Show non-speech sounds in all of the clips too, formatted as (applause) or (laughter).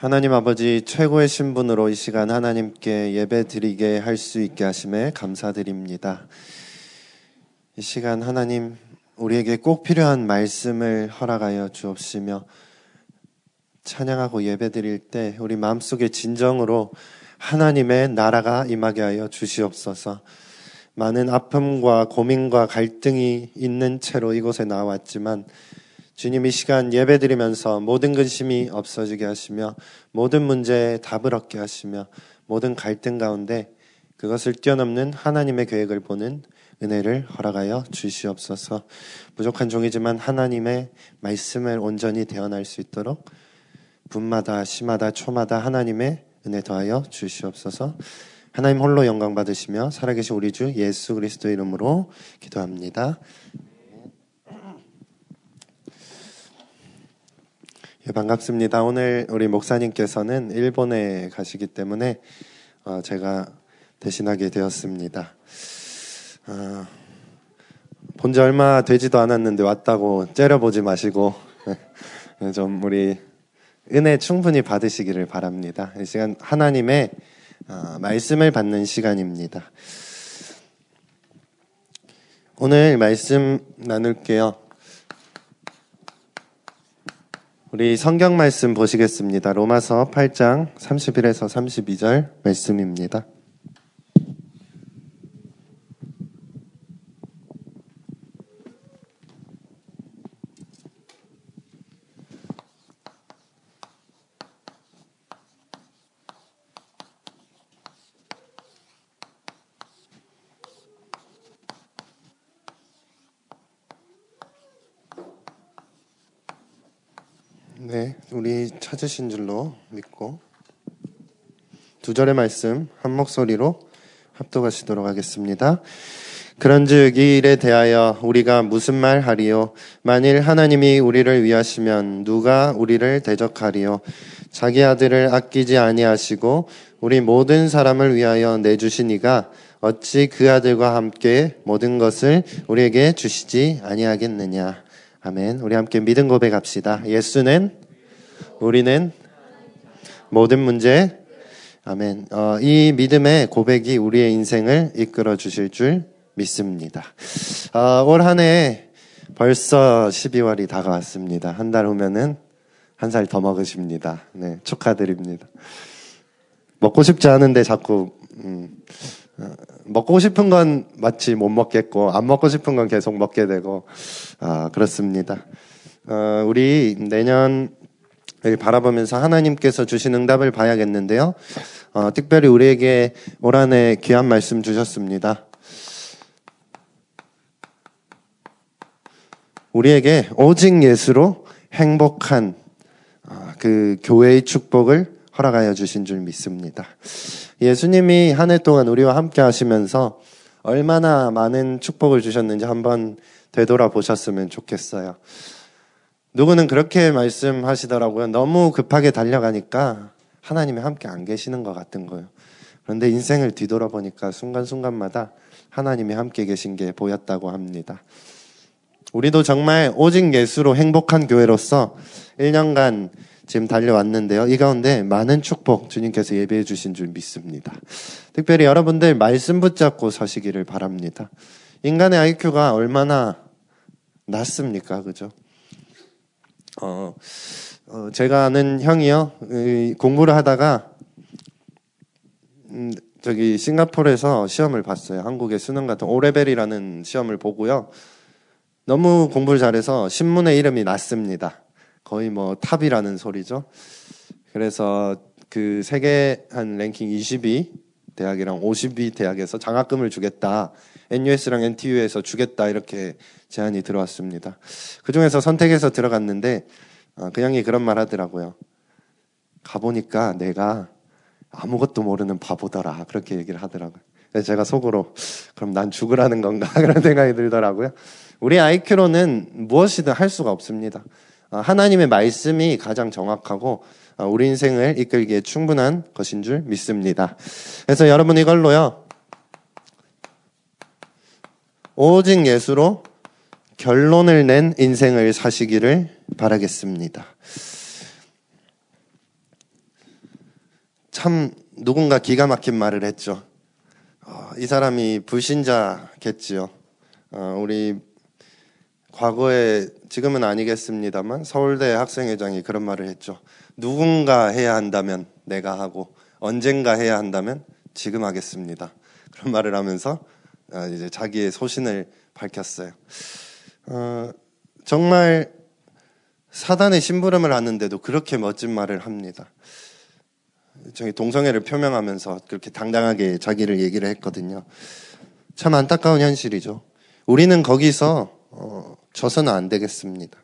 하나님 아버지 최고의 신분으로 이 시간 하나님께 예배 드리게 할 수 있게 하심에 감사드립니다. 이 시간 하나님 우리에게 꼭 필요한 말씀을 허락하여 주옵시며 찬양하고 예배 드릴 때 우리 마음속에 진정으로 하나님의 나라가 임하게 하여 주시옵소서. 많은 아픔과 고민과 갈등이 있는 채로 이곳에 나왔지만 주님 이 시간 예배 드리면서 모든 근심이 없어지게 하시며 모든 문제에 답을 얻게 하시며 모든 갈등 가운데 그것을 뛰어넘는 하나님의 계획을 보는 은혜를 허락하여 주시옵소서. 부족한 종이지만 하나님의 말씀을 온전히 대언할 수 있도록 분마다 시마다 초마다 하나님의 은혜 더하여 주시옵소서. 하나님 홀로 영광 받으시며 살아계신 우리 주 예수 그리스도 이름으로 기도합니다. 예, 반갑습니다. 오늘 우리 목사님께서는 일본에 가시기 때문에 어, 제가 대신하게 되었습니다. 어, 본지 얼마 되지도 않았는데 왔다고 째려보지 마시고 (laughs) 네, 좀 우리 은혜 충분히 받으시기를 바랍니다. 이 시간 하나님의 어, 말씀을 받는 시간입니다. 오늘 말씀 나눌게요. 우리 성경 말씀 보시겠습니다. 로마서 8장 31에서 32절 말씀입니다. 네, 우리 찾으신 줄로 믿고 두 절의 말씀 한 목소리로 합독하시도록 하겠습니다. 그런즉 이 일에 대하여 우리가 무슨 말 하리요? 만일 하나님이 우리를 위하시면 누가 우리를 대적하리요? 자기 아들을 아끼지 아니하시고 우리 모든 사람을 위하여 내주시니가 어찌 그 아들과 함께 모든 것을 우리에게 주시지 아니하겠느냐? 아멘. 우리 함께 믿음 고백합시다. 예수는 우리는 모든 문제 아멘. 어, 이 믿음의 고백이 우리의 인생을 이끌어 주실 줄 믿습니다. 어, 올 한 해 벌써 12월이 다가왔습니다. 한 달 후면은 한 살 더 먹으십니다. 네, 축하드립니다. 먹고 싶지 않은데 자꾸 음, 어, 먹고 싶은 건 마치 못 먹겠고 안 먹고 싶은 건 계속 먹게 되고 아, 그렇습니다. 어, 우리 내년을 바라보면서 하나님께서 주신 응답을 봐야겠는데요. 어, 특별히 우리에게 올 한해 귀한 말씀 주셨습니다. 우리에게 오직 예수로 행복한 어, 그 교회의 축복을 허락하여 주신 줄 믿습니다. 예수님이 한 해 동안 우리와 함께 하시면서 얼마나 많은 축복을 주셨는지 한번 되돌아보셨으면 좋겠어요. 누구는 그렇게 말씀하시더라고요. 너무 급하게 달려가니까 하나님이 함께 안 계시는 것 같은 거예요. 그런데 인생을 뒤돌아보니까 순간순간마다 하나님이 함께 계신 게 보였다고 합니다. 우리도 정말 오직 예수로 행복한 교회로서 1년간 지금 달려왔는데요. 이 가운데 많은 축복 주님께서 예배해 주신 줄 믿습니다. 특별히 여러분들 말씀 붙잡고 서시기를 바랍니다. 인간의 IQ가 얼마나 낮습니까? 그죠? 어, 어 제가 아는 형이요. 공부를 하다가, 음, 저기 싱가포르에서 시험을 봤어요. 한국의 수능 같은 O-Level이라는 시험을 보고요. 너무 공부를 잘해서 신문에 이름이 났습니다. 거의 뭐 top이라는 소리죠. 그래서 그 세계 한 랭킹 20위 대학이랑 50위 대학에서 장학금을 주겠다. NUS랑 NTU에서 주겠다. 이렇게 제안이 들어왔습니다. 그 중에서 선택해서 들어갔는데, 어, 그 형이 그런 말 하더라고요. 가보니까 내가 아무것도 모르는 바보더라. 그렇게 얘기를 하더라고요. 제가 속으로, 그럼 난 죽으라는 건가? (laughs) 그런 생각이 들더라고요. 우리 IQ로는 무엇이든 할 수가 없습니다. 어, 하나님의 말씀이 가장 정확하고 어, 우리 인생을 이끌기에 충분한 것인 줄 믿습니다. 그래서 여러분 이걸로요. 오직 예수로 결론을 낸 인생을 사시기를 바라겠습니다. 참 누군가 기가 막힌 말을 했죠. 어, 이 사람이 불신자겠지요. 어, 우리 과거에 지금은 아니겠습니다만 서울대 학생회장이 그런 말을 했죠. 누군가 해야 한다면 내가 하고 언젠가 해야 한다면 지금 하겠습니다. 그런 말을 하면서 어, 이제 자기의 소신을 밝혔어요. 어, 정말 사단의 심부름을 하는데도 그렇게 멋진 말을 합니다. 저기 동성애를 표명하면서 그렇게 당당하게 자기를 얘기를 했거든요. 참 안타까운 현실이죠. 우리는 거기서 어, 져서는 안 되겠습니다.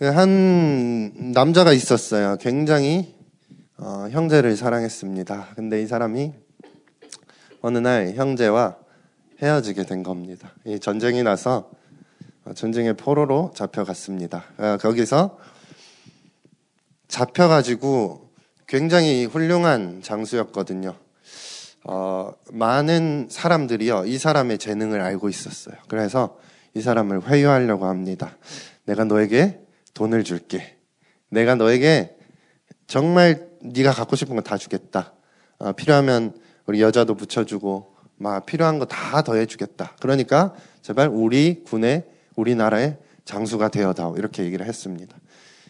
한 남자가 있었어요. 굉장히 어, 형제를 사랑했습니다. 근데 이 사람이 어느 날 형제와 헤어지게 된 겁니다. 이 전쟁이 나서 전쟁의 포로로 잡혀갔습니다. 어, 거기서 잡혀가지고 굉장히 훌륭한 장수였거든요. 어, 많은 사람들이요, 이 사람의 재능을 알고 있었어요. 그래서 이 사람을 회유하려고 합니다. 내가 너에게 돈을 줄게. 내가 너에게 정말 네가 갖고 싶은 거 다 주겠다. 어, 필요하면 우리 여자도 붙여주고, 막 필요한 거 다 더해주겠다. 그러니까 제발 우리 군의 우리나라의 장수가 되어다오. 이렇게 얘기를 했습니다.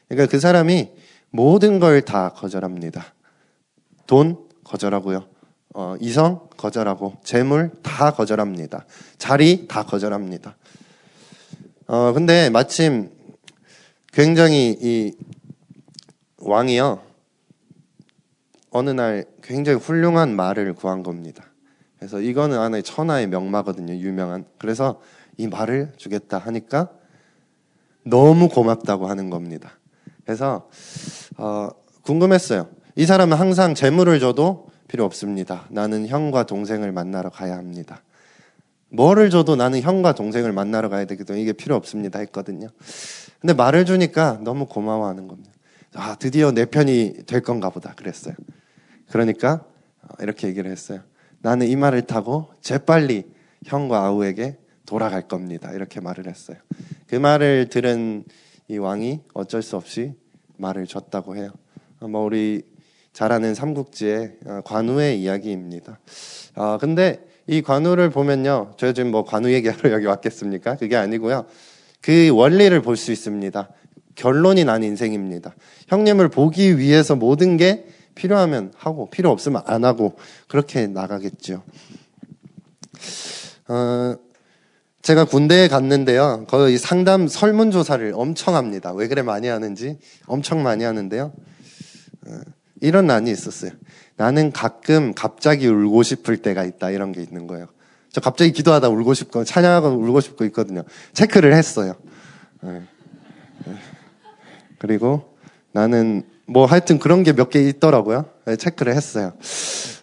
그러니까 그 사람이 모든 걸 다 거절합니다. 돈 거절하고요. 어, 이성 거절하고 재물 다 거절합니다. 자리 다 거절합니다. 어, 근데 마침 굉장히 이 왕이요. 어느 날 굉장히 훌륭한 말을 구한 겁니다. 그래서 이거는 하나의 천하의 명마거든요. 유명한. 그래서 이 말을 주겠다 하니까 너무 고맙다고 하는 겁니다. 그래서 어, 궁금했어요. 이 사람은 항상 재물을 줘도 필요 없습니다. 나는 형과 동생을 만나러 가야 합니다. 뭐를 줘도 나는 형과 동생을 만나러 가야 되기 때문에 이게 필요 없습니다 했거든요. 근데 말을 주니까 너무 고마워하는 겁니다. 아, 드디어 내 편이 될 건가 보다 그랬어요. 그러니까 이렇게 얘기를 했어요. 나는 이 말을 타고 재빨리 형과 아우에게 돌아갈 겁니다. 이렇게 말을 했어요. 그 말을 들은 이 왕이 어쩔 수 없이 말을 줬다고 해요. 뭐 우리 잘 아는 삼국지의 어, 관우의 이야기입니다. 아 근데 이 관우를 보면요, 저희 지금 뭐 관우 얘기하러 (laughs) 여기 왔겠습니까? 그게 아니고요. 그 원리를 볼 수 있습니다. 결론이 난 인생입니다. 형님을 보기 위해서 모든 게 필요하면 하고 필요 없으면 안 하고 그렇게 나가겠죠. 어, 제가 군대에 갔는데요. 거의 상담 설문 조사를 엄청 합니다. 왜 그래 많이 하는지 엄청 많이 하는데요. 어, 이런 난이 있었어요. 나는 가끔 갑자기 울고 싶을 때가 있다. 이런 게 있는 거예요. 저 갑자기 기도하다 울고 싶고 찬양하고 울고 싶고 있거든요. 체크를 했어요. 네. 네. 그리고 나는 뭐 하여튼 그런 게 몇 개 있더라고요. 네, 체크를 했어요.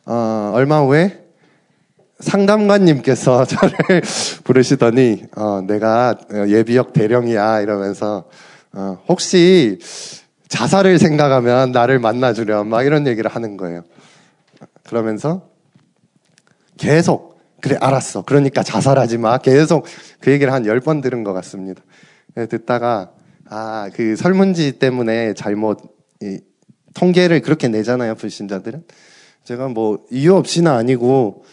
어, 얼마 후에 상담관님께서 (laughs) 저를 부르시더니 어, 내가 예비역 대령이야 이러면서 어, 혹시 자살을 생각하면 나를 만나주렴 막 이런 얘기를 하는 거예요. 그러면서 계속 그래 알았어. 그러니까 자살하지 마. 계속 그 얘기를 한 열 번 들은 것 같습니다. 네, 듣다가 아 그 설문지 때문에 잘못 이, 통계를 그렇게 내잖아요 불신자들은. 제가 뭐 이유 없이는 아니고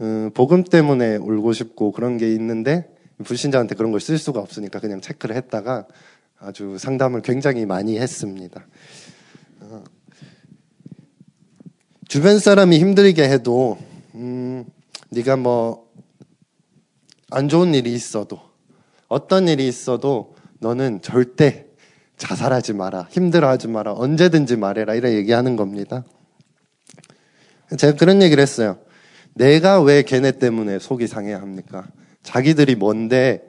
음, 복음 때문에 울고 싶고 그런 게 있는데 불신자한테 그런 걸 쓸 수가 없으니까 그냥 체크를 했다가 아주 상담을 굉장히 많이 했습니다. 어, 주변 사람이 힘들게 해도 음, 네가 뭐 안 좋은 일이 있어도 어떤 일이 있어도 너는 절대 자살하지 마라 힘들어하지 마라 언제든지 말해라 이래 얘기하는 겁니다. 제가 그런 얘기를 했어요. 내가 왜 걔네 때문에 속이 상해야 합니까? 자기들이 뭔데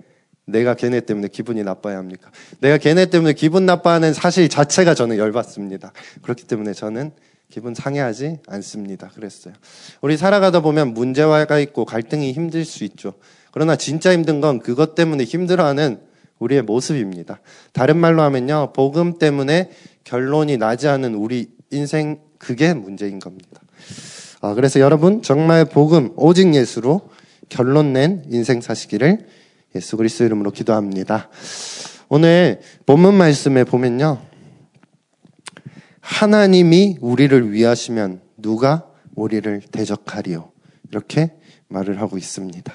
내가 걔네 때문에 기분이 나빠야 합니까? 내가 걔네 때문에 기분 나빠하는 사실 자체가 저는 열받습니다. 그렇기 때문에 저는 기분 상해하지 않습니다. 그랬어요. 우리 살아가다 보면 문제가 있고 갈등이 힘들 수 있죠. 그러나 진짜 힘든 건 그것 때문에 힘들어하는 우리의 모습입니다. 다른 말로 하면요. 복음 때문에 결론이 나지 않은 우리 인생 그게 문제인 겁니다. 아, 그래서 여러분 정말 복음 오직 예수로 결론 낸 인생 사시기를 예수 그리스도 이름으로 기도합니다. 오늘 본문 말씀에 보면요. 하나님이 우리를 위하시면 누가 우리를 대적하리요. 이렇게 말을 하고 있습니다.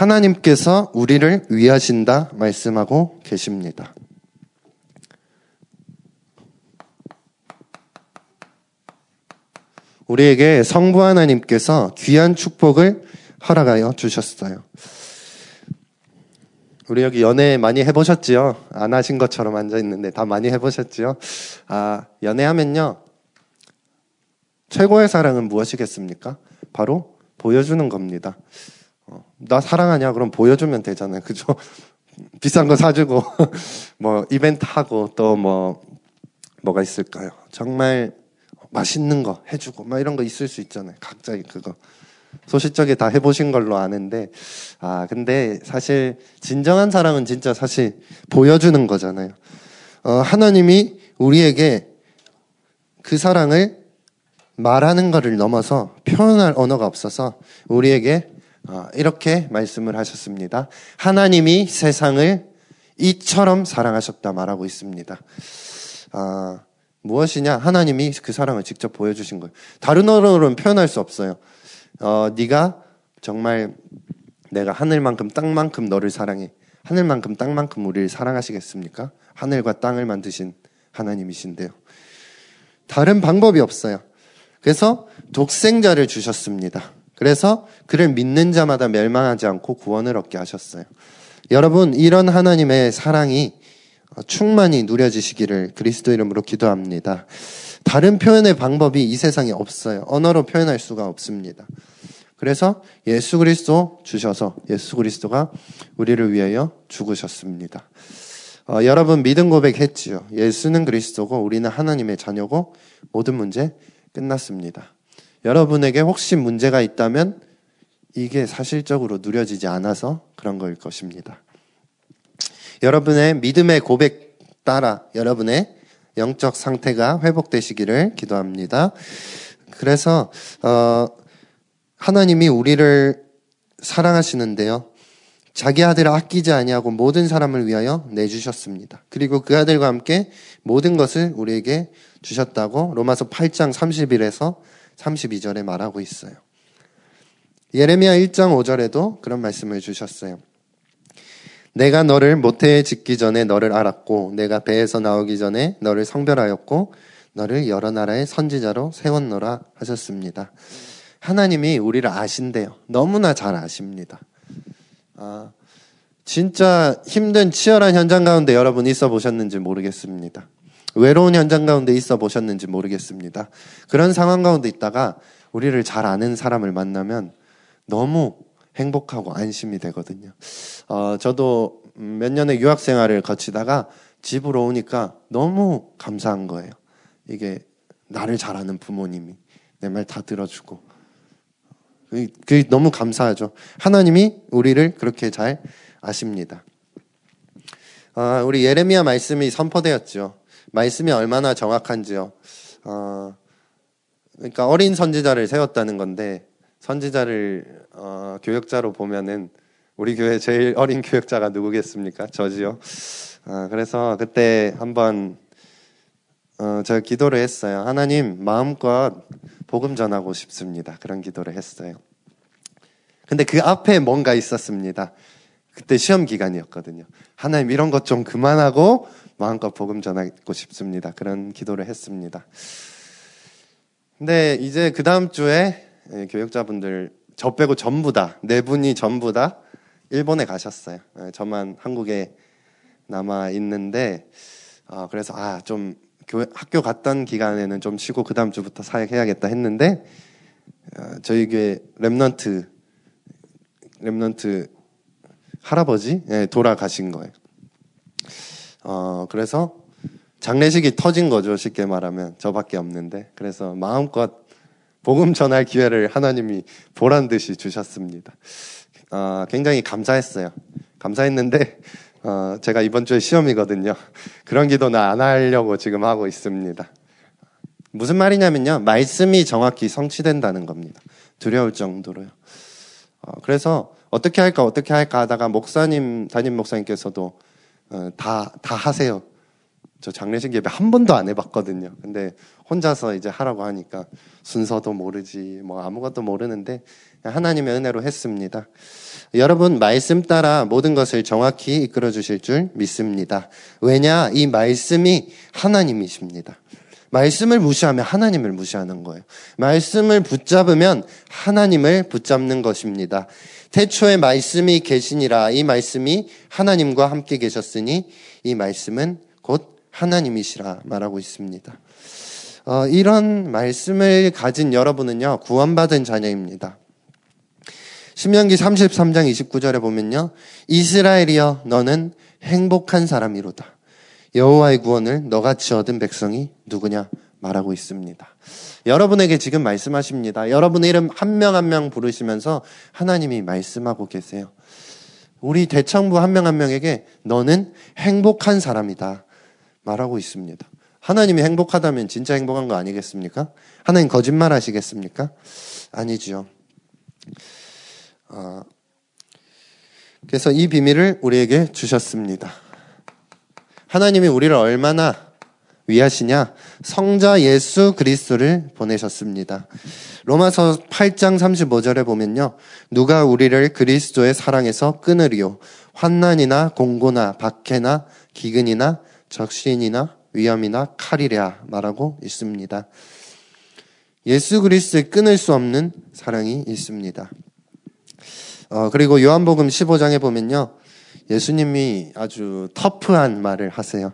하나님께서 우리를 위하신다 말씀하고 계십니다. 우리에게 성부 하나님께서 귀한 축복을 허락하여 주셨어요. 우리 여기 연애 많이 해보셨지요? 안 하신 것처럼 앉아 있는데 다 많이 해보셨지요? 아, 연애하면요. 최고의 사랑은 무엇이겠습니까? 바로 보여주는 겁니다. 어, 나 사랑하냐? 그럼 보여주면 되잖아요. 그죠? (laughs) 비싼 거 사주고, (laughs) 뭐, 이벤트 하고, 또 뭐, 뭐가 있을까요? 정말 맛있는 거 해주고, 막 이런 거 있을 수 있잖아요. 각자의 그거. 소시적에 다 해보신 걸로 아는데, 아, 근데 사실 진정한 사랑은 진짜 사실 보여주는 거잖아요. 어, 하나님이 우리에게 그 사랑을 말하는 것을 넘어서 표현할 언어가 없어서 우리에게 어, 이렇게 말씀을 하셨습니다. 하나님이 세상을 이처럼 사랑하셨다 말하고 있습니다. 아, 무엇이냐? 하나님이 그 사랑을 직접 보여주신 거예요. 다른 언어로는 표현할 수 없어요. 어, 네가 정말 내가 하늘만큼 땅만큼 너를 사랑해. 하늘만큼 땅만큼 우리를 사랑하시겠습니까? 하늘과 땅을 만드신 하나님이신데요. 다른 방법이 없어요. 그래서 독생자를 주셨습니다. 그래서 그를 믿는 자마다 멸망하지 않고 구원을 얻게 하셨어요. 여러분, 이런 하나님의 사랑이 충만히 누려지시기를 그리스도 이름으로 기도합니다. 다른 표현의 방법이 이 세상에 없어요. 언어로 표현할 수가 없습니다. 그래서 예수 그리스도 주셔서 예수 그리스도가 우리를 위하여 죽으셨습니다. 어, 여러분 믿음 고백했지요. 예수는 그리스도고 우리는 하나님의 자녀고 모든 문제 끝났습니다. 여러분에게 혹시 문제가 있다면 이게 사실적으로 누려지지 않아서 그런 거일 것입니다. 여러분의 믿음의 고백 따라 여러분의 영적 상태가 회복되시기를 기도합니다. 그래서 어, 하나님이 우리를 사랑하시는데요. 자기 아들을 아끼지 아니하고 모든 사람을 위하여 내주셨습니다. 그리고 그 아들과 함께 모든 것을 우리에게 주셨다고 로마서 8장 31에서 32절에 말하고 있어요. 예레미야 1장 5절에도 그런 말씀을 주셨어요. 내가 너를 모태에 짓기 전에 너를 알았고 내가 배에서 나오기 전에 너를 성별하였고 너를 여러 나라의 선지자로 세웠노라 하셨습니다. 하나님이 우리를 아신대요. 너무나 잘 아십니다. 아, 진짜 힘든 치열한 현장 가운데 여러분 있어 보셨는지 모르겠습니다. 외로운 현장 가운데 있어 보셨는지 모르겠습니다. 그런 상황 가운데 있다가 우리를 잘 아는 사람을 만나면 너무 행복하고 안심이 되거든요. 어, 저도 몇 년의 유학 생활을 거치다가 집으로 오니까 너무 감사한 거예요. 이게 나를 잘 아는 부모님이 내 말 다 들어주고 그게 너무 감사하죠. 하나님이 우리를 그렇게 잘 아십니다. 아, 우리 예레미야 말씀이 선포되었죠. 말씀이 얼마나 정확한지요. 어, 그러니까 어린 선지자를 세웠다는 건데 선지자를 어, 교역자로 보면은 우리 교회 제일 어린 교역자가 누구겠습니까? 저지요. 어, 그래서 그때 한번 어, 제가 기도를 했어요. 하나님 마음껏 복음 전하고 싶습니다. 그런 기도를 했어요. 근데 그 앞에 뭔가 있었습니다. 그때 시험 기간이었거든요. 하나님 이런 것 좀 그만하고 마음껏 복음 전하고 싶습니다. 그런 기도를 했습니다. 근데 이제 그 다음 주에 예, 교육자분들 저 빼고 전부 다 네 분이 전부 다 일본에 가셨어요. 예, 저만 한국에 남아 있는데 어, 그래서 아좀 학교 갔던 기간에는 좀 쉬고 그 다음 주부터 사역해야겠다 했는데 어, 저희 교회 remnant remnant 할아버지 예, 돌아가신 거예요. 어, 그래서 장례식이 터진 거죠. 쉽게 말하면 저밖에 없는데 그래서 마음껏 복음 전할 기회를 하나님이 보란 듯이 주셨습니다. 어, 굉장히 감사했어요. 감사했는데 어, 제가 이번 주에 시험이거든요. 그런 기도는 안 하려고 지금 하고 있습니다. 무슨 말이냐면요. 말씀이 정확히 성취된다는 겁니다. 두려울 정도로요. 어, 그래서 어떻게 할까 어떻게 할까 하다가 목사님 담임 목사님께서도 어, 다, 다 하세요. 저 장례식 예배 한 번도 안 해봤거든요. 근데 혼자서 이제 하라고 하니까 순서도 모르지, 뭐 아무것도 모르는데 하나님의 은혜로 했습니다. 여러분, 말씀 따라 모든 것을 정확히 이끌어 주실 줄 믿습니다. 왜냐? 이 말씀이 하나님이십니다. 말씀을 무시하면 하나님을 무시하는 거예요. 말씀을 붙잡으면 하나님을 붙잡는 것입니다. 태초에 말씀이 계시니라 이 말씀이 하나님과 함께 계셨으니 이 말씀은 곧 하나님이시라 말하고 있습니다. 어, 이런 말씀을 가진 여러분은요, 구원받은 자녀입니다. 신명기 33장 29절에 보면요. 이스라엘이여 너는 행복한 사람이로다. 여호와의 구원을 너같이 얻은 백성이 누구냐 말하고 있습니다. 여러분에게 지금 말씀하십니다. 여러분의 이름 한명 한 명 부르시면서 하나님이 말씀하고 계세요. 우리 대청부 한 명 한 명에게 너는 행복한 사람이다 말하고 있습니다. 하나님이 행복하다면 진짜 행복한 거 아니겠습니까? 하나님 거짓말 하시겠습니까? 아니지요. 어, 그래서 이 비밀을 우리에게 주셨습니다. 하나님이 우리를 얼마나 위하시냐? 성자 예수 그리스도를 보내셨습니다. 로마서 8장 35절에 보면요. 누가 우리를 그리스도의 사랑에서 끊으리요. 환난이나 공고나 박해나 기근이나 적신이나 위험이나 칼이랴 말하고 있습니다. 예수 그리스도의 끊을 수 없는 사랑이 있습니다. 어, 그리고 요한복음 15장에 보면요. 예수님이 아주 터프한 말을 하세요.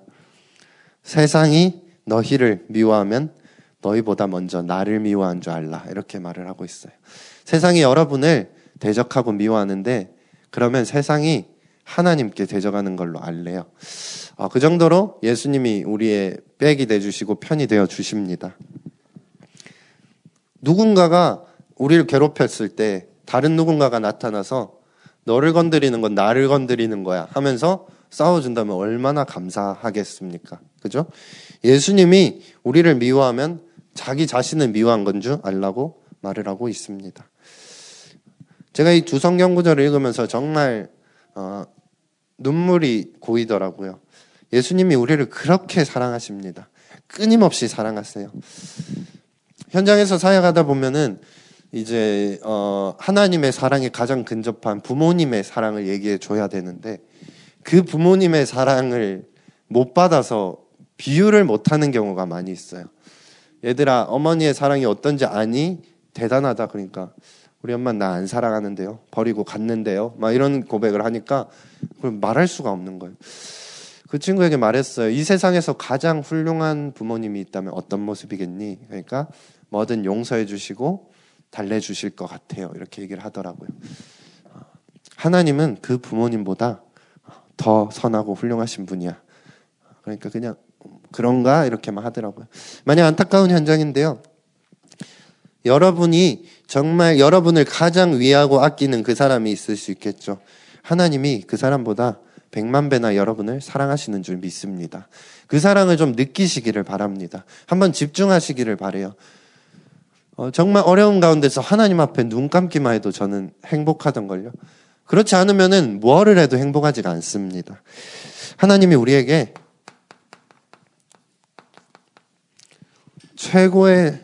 세상이 너희를 미워하면 너희보다 먼저 나를 미워한 줄 알라. 이렇게 말을 하고 있어요. 세상이 여러분을 대적하고 미워하는데 그러면 세상이 하나님께 대적하는 걸로 알래요. 어, 그 정도로 예수님이 우리의 백이 되주시고 편이 되어 주십니다. 누군가가 우리를 괴롭혔을 때 다른 누군가가 나타나서 너를 건드리는 건 나를 건드리는 거야 하면서 싸워준다면 얼마나 감사하겠습니까? 그죠? 예수님이 우리를 미워하면 자기 자신을 미워한 건 줄 알라고 말을 하고 있습니다. 제가 이 두 성경 구절을 읽으면서 정말 어, 눈물이 고이더라고요. 예수님이 우리를 그렇게 사랑하십니다. 끊임없이 사랑하세요. 현장에서 사역하다 보면은 이제 어 하나님의 사랑에 가장 근접한 부모님의 사랑을 얘기해 줘야 되는데 그 부모님의 사랑을 못 받아서 비유를 못 하는 경우가 많이 있어요. 얘들아, 어머니의 사랑이 어떤지 아니? 대단하다. 그러니까 우리 엄마 나 안 사랑하는데요. 버리고 갔는데요. 막 이런 고백을 하니까 그걸 말할 수가 없는 거예요. 그 친구에게 말했어요. 이 세상에서 가장 훌륭한 부모님이 있다면 어떤 모습이겠니? 그러니까 뭐든 용서해 주시고 달래 주실 것 같아요. 이렇게 얘기를 하더라고요. 하나님은 그 부모님보다 더 선하고 훌륭하신 분이야. 그러니까 그냥 그런가 이렇게만 하더라고요. 만약 안타까운 현장인데요. 여러분이 정말 여러분을 가장 위하고 아끼는 그 사람이 있을 수 있겠죠. 하나님이 그 사람보다 백만 배나 여러분을 사랑하시는 줄 믿습니다. 그 사랑을 좀 느끼시기를 바랍니다. 한번 집중하시기를 바래요. 어, 정말 어려운 가운데서 하나님 앞에 눈 감기만 해도 저는 행복하던 걸요. 그렇지 않으면은 뭐를 해도 행복하지가 않습니다. 하나님이 우리에게 최고의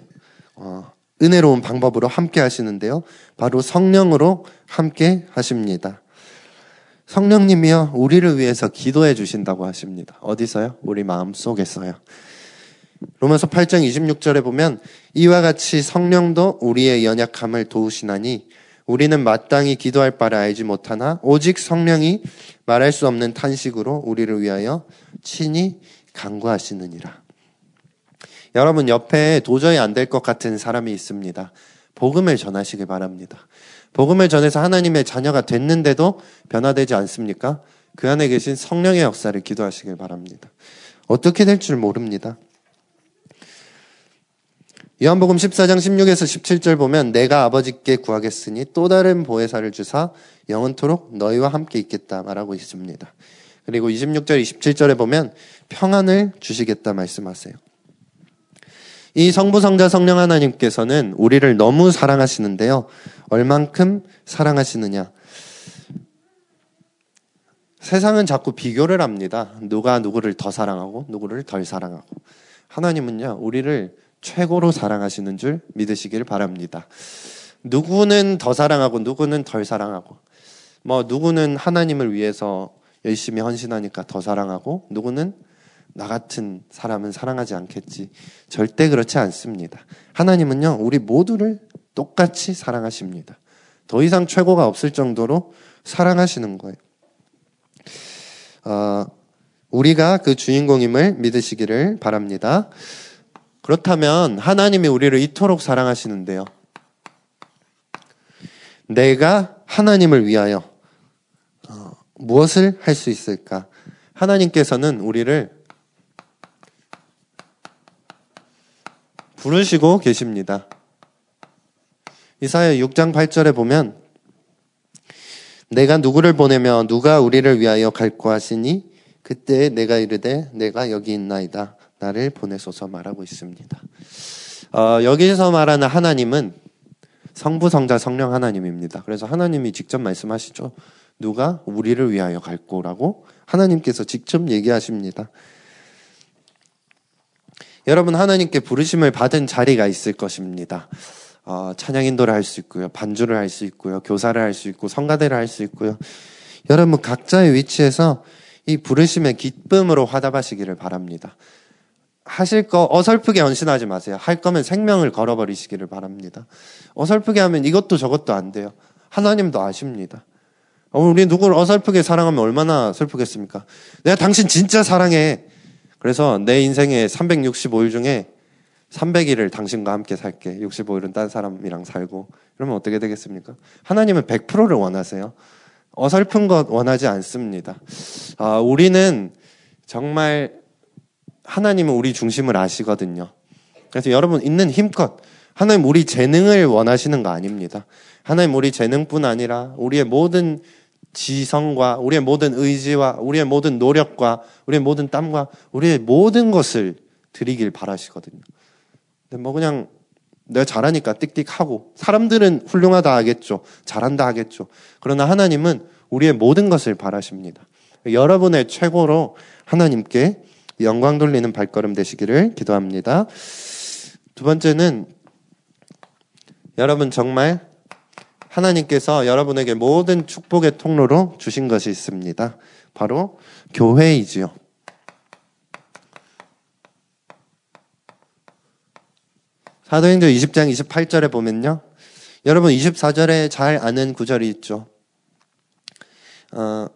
어, 은혜로운 방법으로 함께 하시는데요. 바로 성령으로 함께 하십니다. 성령님이요, 우리를 위해서 기도해 주신다고 하십니다. 어디서요? 우리 마음 속에서요. 로마서 8장 26절에 보면 이와 같이 성령도 우리의 연약함을 도우시나니 우리는 마땅히 기도할 바를 알지 못하나 오직 성령이 말할 수 없는 탄식으로 우리를 위하여 친히 간구하시느니라. 여러분 옆에 도저히 안 될 것 같은 사람이 있습니다. 복음을 전하시길 바랍니다. 복음을 전해서 하나님의 자녀가 됐는데도 변화되지 않습니까? 그 안에 계신 성령의 역사를 기도하시길 바랍니다. 어떻게 될 줄 모릅니다. 요한복음 14장 16에서 17절 보면 내가 아버지께 구하겠으니 또 다른 보혜사를 주사 영원토록 너희와 함께 있겠다 말하고 있습니다. 그리고 26절 27절에 보면 평안을 주시겠다 말씀하세요. 이 성부, 성자, 성령 하나님께서는 우리를 너무 사랑하시는데요. 얼만큼 사랑하시느냐. 세상은 자꾸 비교를 합니다. 누가 누구를 더 사랑하고 누구를 덜 사랑하고. 하나님은요, 우리를 최고로 사랑하시는 줄 믿으시길 바랍니다. 누구는 더 사랑하고 누구는 덜 사랑하고. 뭐 누구는 하나님을 위해서 열심히 헌신하니까 더 사랑하고 누구는 나 같은 사람은 사랑하지 않겠지. 절대 그렇지 않습니다. 하나님은요, 우리 모두를 똑같이 사랑하십니다. 더 이상 최고가 없을 정도로 사랑하시는 거예요. 어, 우리가 그 주인공임을 믿으시기를 바랍니다. 그렇다면 하나님이 우리를 이토록 사랑하시는데요. 내가 하나님을 위하여 어, 무엇을 할 수 있을까? 하나님께서는 우리를 부르시고 계십니다. 이사야 6장 8절에 보면 내가 누구를 보내며 누가 우리를 위하여 갈고 하시니 그때 내가 이르되 내가 여기 있나이다 나를 보내소서 말하고 있습니다. 어, 여기서 말하는 하나님은 성부 성자 성령 하나님입니다. 그래서 하나님이 직접 말씀하시죠. 누가 우리를 위하여 갈 거라고 하나님께서 직접 얘기하십니다. 여러분 하나님께 부르심을 받은 자리가 있을 것입니다. 어, 찬양 인도를 할 수 있고요. 반주를 할 수 있고요. 교사를 할 수 있고 성가대를 할 수 있고요. 여러분 각자의 위치에서 이 부르심의 기쁨으로 화답하시기를 바랍니다. 하실 거 어설프게 헌신하지 마세요. 할 거면 생명을 걸어버리시기를 바랍니다. 어설프게 하면 이것도 저것도 안 돼요. 하나님도 아십니다. 어, 우리 누구를 어설프게 사랑하면 얼마나 슬프겠습니까? 내가 당신 진짜 사랑해. 그래서 내 인생의 365일 중에 300일을 당신과 함께 살게. 65일은 딴 사람이랑 살고. 그러면 어떻게 되겠습니까? 하나님은 100%를 원하세요. 어설픈 것 원하지 않습니다. 아, 우리는 정말 하나님은 우리 중심을 아시거든요. 그래서 여러분 있는 힘껏 하나님 우리 재능을 원하시는 거 아닙니다. 하나님 우리 재능뿐 아니라 우리의 모든 지성과 우리의 모든 의지와 우리의 모든 노력과 우리의 모든 땀과 우리의 모든 것을 드리길 바라시거든요. 근데 뭐 그냥 내가 잘하니까 띡띡하고 사람들은 훌륭하다 하겠죠. 잘한다 하겠죠. 그러나 하나님은 우리의 모든 것을 바라십니다. 여러분의 최고로 하나님께 영광 돌리는 발걸음 되시기를 기도합니다. 두 번째는 여러분 정말 하나님께서 여러분에게 모든 축복의 통로로 주신 것이 있습니다. 바로 교회이지요. 사도행전 20장 28절에 보면요. 여러분 24절에 잘 아는 구절이 있죠. 어,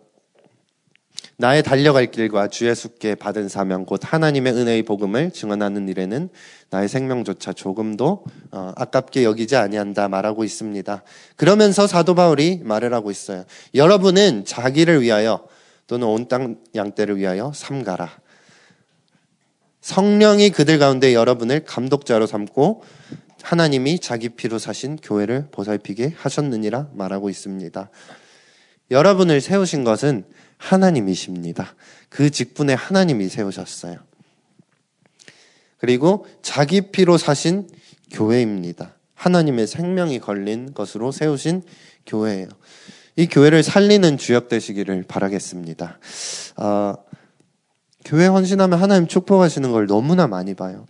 나의 달려갈 길과 주 예수께 받은 사명 곧 하나님의 은혜의 복음을 증언하는 일에는 나의 생명조차 조금도 어, 아깝게 여기지 아니한다 말하고 있습니다. 그러면서 사도 바울이 말을 하고 있어요. 여러분은 자기를 위하여 또는 온 땅 양떼를 위하여 삼가라. 성령이 그들 가운데 여러분을 감독자로 삼고 하나님이 자기 피로 사신 교회를 보살피게 하셨느니라 말하고 있습니다. 여러분을 세우신 것은 하나님이십니다. 그 직분에 하나님이 세우셨어요. 그리고 자기 피로 사신 교회입니다. 하나님의 생명이 걸린 것으로 세우신 교회예요. 이 교회를 살리는 주역 되시기를 바라겠습니다. 어, 교회 헌신하면 하나님 축복하시는 걸 너무나 많이 봐요.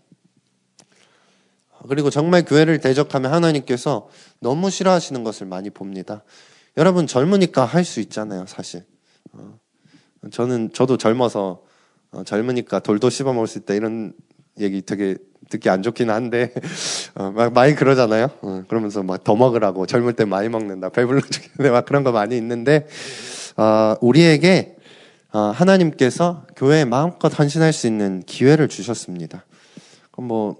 그리고 정말 교회를 대적하면 하나님께서 너무 싫어하시는 것을 많이 봅니다. 여러분 젊으니까 할 수 있잖아요, 사실. 어, 저는 저도 젊어서 어, 젊으니까 돌도 씹어 먹을 수 있다 이런 얘기 되게 듣기 안 좋긴 한데 (laughs) 어, 막 많이 그러잖아요. 어, 그러면서 막 더 먹으라고 젊을 때 많이 먹는다, 배불러 (laughs) 죽겠는데 막 그런 거 많이 있는데 어, 우리에게 어, 하나님께서 교회에 마음껏 헌신할 수 있는 기회를 주셨습니다. 그럼 뭐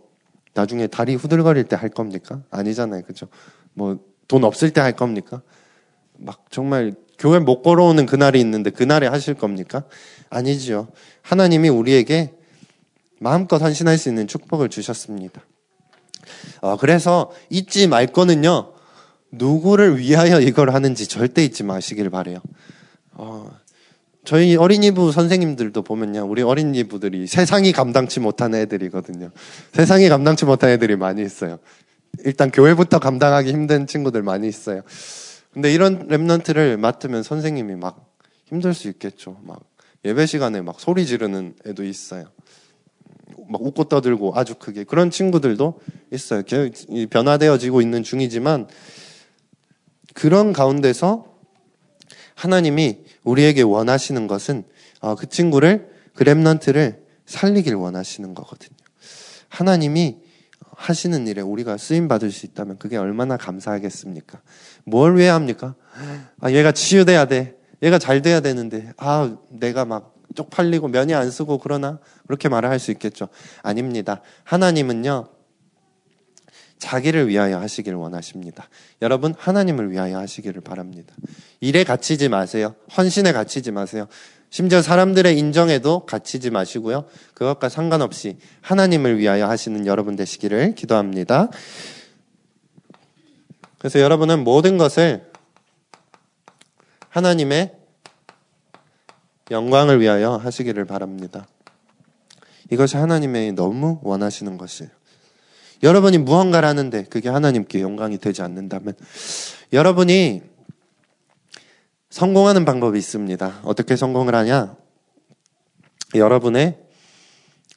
나중에 다리 후들거릴 때 할 겁니까? 아니잖아요, 그죠? 뭐 돈 없을 때 할 겁니까? 막 정말 교회 못 걸어오는 그날이 있는데 그날에 하실 겁니까? 아니지요. 하나님이 우리에게 마음껏 헌신할 수 있는 축복을 주셨습니다. 어, 그래서 잊지 말 거는요, 누구를 위하여 이걸 하는지 절대 잊지 마시길 바래요. 어, 저희 어린이부 선생님들도 보면요, 우리 어린이부들이 세상이 감당치 못하는 애들이거든요. 세상이 감당치 못한 애들이 많이 있어요. 일단 교회부터 감당하기 힘든 친구들 많이 있어요. 근데 이런 랩런트를 맡으면 선생님이 막 힘들 수 있겠죠. 막 예배 시간에 막 소리 지르는 애도 있어요. 막 웃고 떠들고 아주 크게 그런 친구들도 있어요. 변화되어지고 있는 중이지만 그런 가운데서 하나님이 우리에게 원하시는 것은 어, 그 친구를 그 랩런트를 살리길 원하시는 거거든요. 하나님이 하시는 일에 우리가 쓰임 받을 수 있다면 그게 얼마나 감사하겠습니까? 뭘 왜 합니까? 아, 얘가 치유돼야 돼. 얘가 잘 돼야 되는데, 아, 내가 막 쪽팔리고 면이 안 쓰고 그러나? 그렇게 말을 할 수 있겠죠. 아닙니다. 하나님은요, 자기를 위하여 하시길 원하십니다. 여러분, 하나님을 위하여 하시기를 바랍니다. 일에 갇히지 마세요. 헌신에 갇히지 마세요. 심지어 사람들의 인정에도 갇히지 마시고요. 그것과 상관없이 하나님을 위하여 하시는 여러분 되시기를 기도합니다. 그래서 여러분은 모든 것을 하나님의 영광을 위하여 하시기를 바랍니다. 이것이 하나님의 너무 원하시는 것이에요. 여러분이 무언가를 하는데 그게 하나님께 영광이 되지 않는다면 여러분이 성공하는 방법이 있습니다. 어떻게 성공을 하냐? 여러분의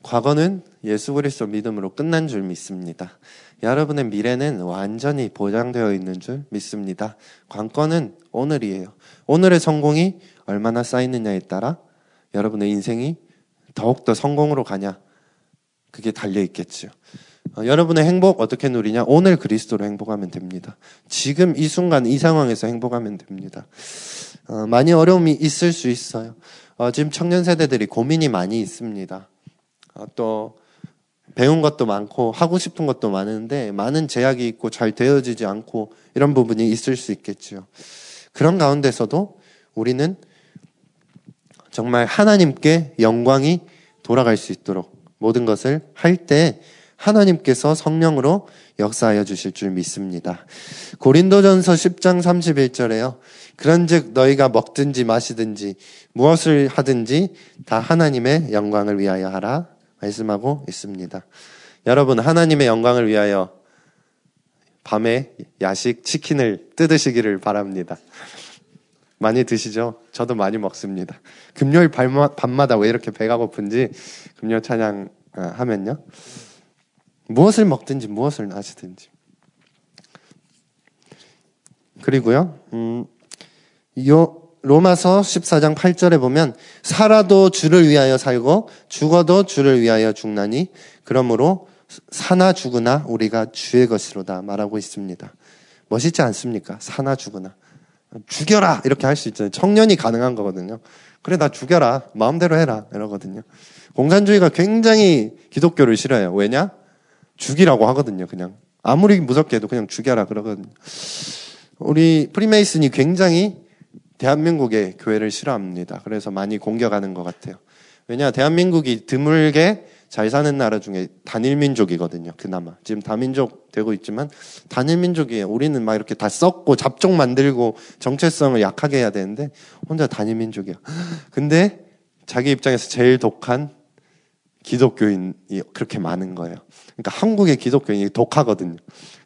과거는 예수 그리스도 믿음으로 끝난 줄 믿습니다. 여러분의 미래는 완전히 보장되어 있는 줄 믿습니다. 관건은 오늘이에요. 오늘의 성공이 얼마나 쌓이느냐에 따라 여러분의 인생이 더욱더 성공으로 가냐 그게 달려 있겠죠. 어, 여러분의 행복 어떻게 누리냐? 오늘 그리스도로 행복하면 됩니다. 지금 이 순간 이 상황에서 행복하면 됩니다. 어, 많이 어려움이 있을 수 있어요. 어, 지금 청년 세대들이 고민이 많이 있습니다. 어, 또 배운 것도 많고 하고 싶은 것도 많은데 많은 제약이 있고 잘 되어지지 않고 이런 부분이 있을 수 있겠지요. 그런 가운데서도 우리는 정말 하나님께 영광이 돌아갈 수 있도록 모든 것을 할 때 하나님께서 성령으로 역사하여 주실 줄 믿습니다. 고린도전서 10장 31절에요. 그런즉 너희가 먹든지 마시든지 무엇을 하든지 다 하나님의 영광을 위하여 하라 말씀하고 있습니다. 여러분 하나님의 영광을 위하여 밤에 야식 치킨을 뜯으시기를 바랍니다. 많이 드시죠? 저도 많이 먹습니다. 금요일 밤마다 왜 이렇게 배가 고픈지 금요 찬양 아, 하면요. 무엇을 먹든지 무엇을 하시든지. 그리고요, 음, 요 로마서 14장 8절에 보면 살아도 주를 위하여 살고 죽어도 주를 위하여 죽나니 그러므로 사나 죽으나 우리가 주의 것이로다 말하고 있습니다. 멋있지 않습니까? 사나 죽으나 죽여라 이렇게 할 수 있잖아요. 청년이 가능한 거거든요. 그래 나 죽여라 마음대로 해라 이러거든요. 공산주의가 굉장히 기독교를 싫어해요. 왜냐? 죽이라고 하거든요. 그냥 아무리 무섭게 해도 그냥 죽여라 그러거든요. 우리 프리메이슨이 굉장히 대한민국의 교회를 싫어합니다. 그래서 많이 공격하는 것 같아요. 왜냐, 대한민국이 드물게 잘 사는 나라 중에 단일민족이거든요. 그나마. 지금 다민족 되고 있지만 단일민족이에요. 우리는 막 이렇게 다 썩고 잡종 만들고 정체성을 약하게 해야 되는데 혼자 단일민족이야. 근데 자기 입장에서 제일 독한 기독교인이 그렇게 많은 거예요. 그러니까 한국의 기독교인이 독하거든요.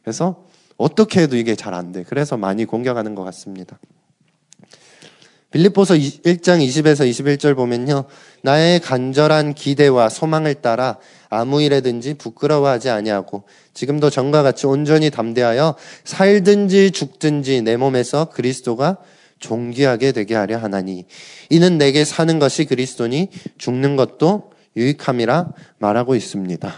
그래서 어떻게 해도 이게 잘 안 돼. 그래서 많이 공격하는 것 같습니다. 빌립보서 1장 20에서 21절 보면요. 나의 간절한 기대와 소망을 따라 아무 일에든지 부끄러워하지 아니하고 지금도 전과 같이 온전히 담대하여 살든지 죽든지 내 몸에서 그리스도가 존귀하게 되게 하려 하나니 이는 내게 사는 것이 그리스도니 죽는 것도 유익함이라 말하고 있습니다.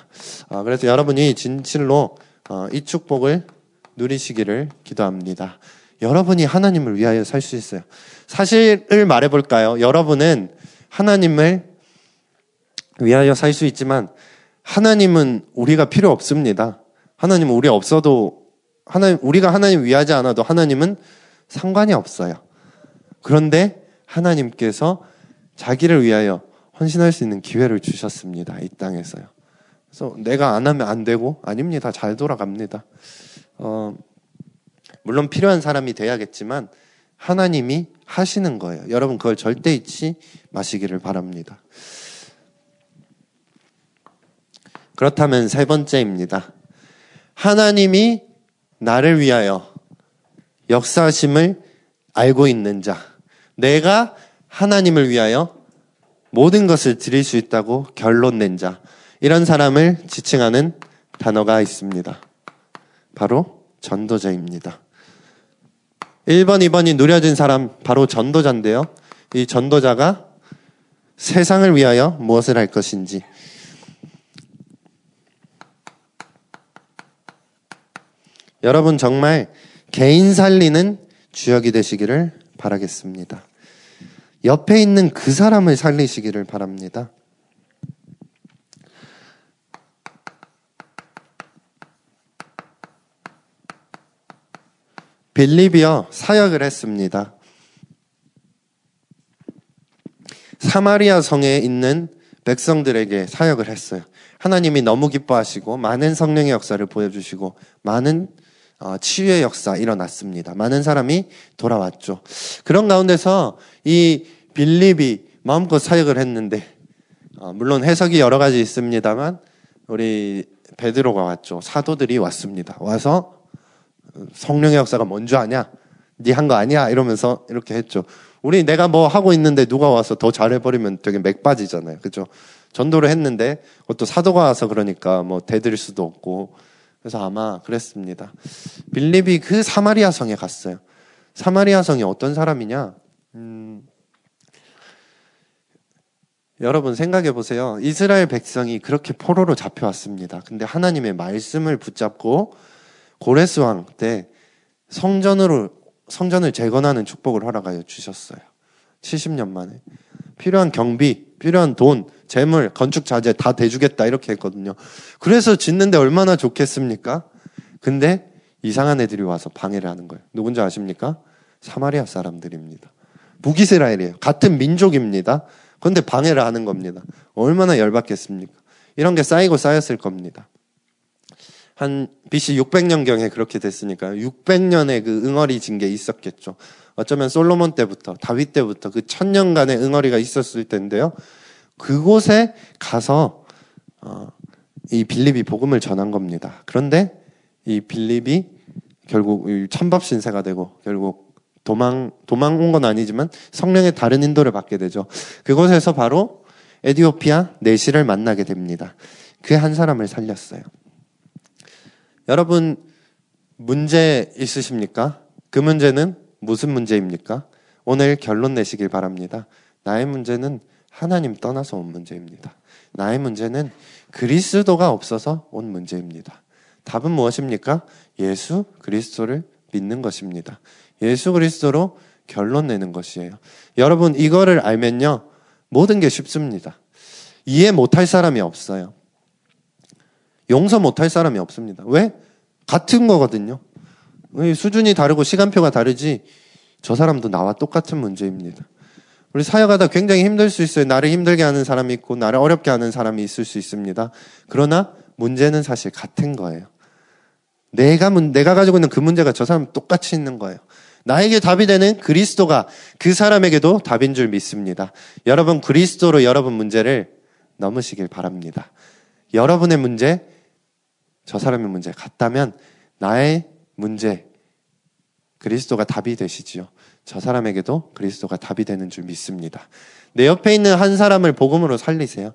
아, 그래서 여러분이 진실로 어, 이 축복을 누리시기를 기도합니다. 여러분이 하나님을 위하여 살 수 있어요. 사실을 말해볼까요? 여러분은 하나님을 위하여 살 수 있지만 하나님은 우리가 필요 없습니다. 하나님은 우리 없어도 하나님 우리가 하나님 위하지 않아도 하나님은 상관이 없어요. 그런데 하나님께서 자기를 위하여 헌신할 수 있는 기회를 주셨습니다. 이 땅에서요. 그래서 내가 안 하면 안 되고 아닙니다. 잘 돌아갑니다. 어, 물론 필요한 사람이 돼야겠지만 하나님이 하시는 거예요. 여러분 그걸 절대 잊지 마시기를 바랍니다. 그렇다면 세 번째입니다. 하나님이 나를 위하여 역사하심을 알고 있는 자. 내가 하나님을 위하여 모든 것을 드릴 수 있다고 결론 낸 자. 이런 사람을 지칭하는 단어가 있습니다. 바로 전도자입니다. 1번, 2번이 누려진 사람 바로 전도자인데요. 이 전도자가 세상을 위하여 무엇을 할 것인지 여러분 정말 개인 살리는 주역이 되시기를 바라겠습니다. 옆에 있는 그 사람을 살리시기를 바랍니다. 빌립이어 사역을 했습니다. 사마리아 성에 있는 백성들에게 사역을 했어요. 하나님이 너무 기뻐하시고 많은 성령의 역사를 보여주시고 많은 어, 치유의 역사 일어났습니다. 많은 사람이 돌아왔죠. 그런 가운데서 이 빌립이 마음껏 사역을 했는데 어, 물론 해석이 여러 가지 있습니다만 우리 베드로가 왔죠. 사도들이 왔습니다. 와서 성령의 역사가 뭔지 아냐? 네 한 거 아니야? 이러면서 이렇게 했죠. 우리 내가 뭐 하고 있는데 누가 와서 더 잘해버리면 되게 맥 빠지잖아요. 그죠? 전도를 했는데 그것도 사도가 와서 그러니까 뭐 대드릴 수도 없고 그래서 아마 그랬습니다. 빌립이 그 사마리아 성에 갔어요. 사마리아 성이 어떤 사람이냐? 음, 여러분 생각해 보세요. 이스라엘 백성이 그렇게 포로로 잡혀왔습니다. 근데 하나님의 말씀을 붙잡고 고레스 왕 때 성전으로 성전을 재건하는 축복을 허락하여 주셨어요. 70년 만에 필요한 경비, 필요한 돈, 재물, 건축 자재 다 대주겠다 이렇게 했거든요. 그래서 짓는데 얼마나 좋겠습니까? 근데 이상한 애들이 와서 방해를 하는 거예요. 누군지 아십니까? 사마리아 사람들입니다. 북이스라엘이에요. 같은 민족입니다. 그런데 방해를 하는 겁니다. 얼마나 열받겠습니까? 이런 게 쌓이고 쌓였을 겁니다. 한 BC 600년경에 그렇게 됐으니까 600년의 그 응어리 진게 있었겠죠. 어쩌면 솔로몬 때부터 다윗 때부터 그 천년간의 응어리가 있었을 텐데요. 그곳에 가서 어, 이 빌립이 복음을 전한 겁니다. 그런데 이 빌립이 결국 천법 신세가 되고 결국 도망 도망 온 건 아니지만 성령의 다른 인도를 받게 되죠. 그곳에서 바로 에디오피아 내시를 만나게 됩니다. 그 한 사람을 살렸어요. 여러분 문제 있으십니까? 그 문제는 무슨 문제입니까? 오늘 결론 내시길 바랍니다. 나의 문제는 하나님 떠나서 온 문제입니다. 나의 문제는 그리스도가 없어서 온 문제입니다. 답은 무엇입니까? 예수 그리스도를 믿는 것입니다. 예수 그리스도로 결론 내는 것이에요. 여러분 이거를 알면요. 모든 게 쉽습니다. 이해 못할 사람이 없어요. 용서 못할 사람이 없습니다. 왜? 같은 거거든요. 수준이 다르고 시간표가 다르지 저 사람도 나와 똑같은 문제입니다. 우리 사역하다 굉장히 힘들 수 있어요. 나를 힘들게 하는 사람이 있고 나를 어렵게 하는 사람이 있을 수 있습니다. 그러나 문제는 사실 같은 거예요. 내가 내가 가지고 있는 그 문제가 저 사람 똑같이 있는 거예요. 나에게 답이 되는 그리스도가 그 사람에게도 답인 줄 믿습니다. 여러분 그리스도로 여러분 문제를 넘으시길 바랍니다. 여러분의 문제, 저 사람의 문제 같다면 나의 문제, 그리스도가 답이 되시지요. 저 사람에게도 그리스도가 답이 되는 줄 믿습니다. 내 옆에 있는 한 사람을 복음으로 살리세요.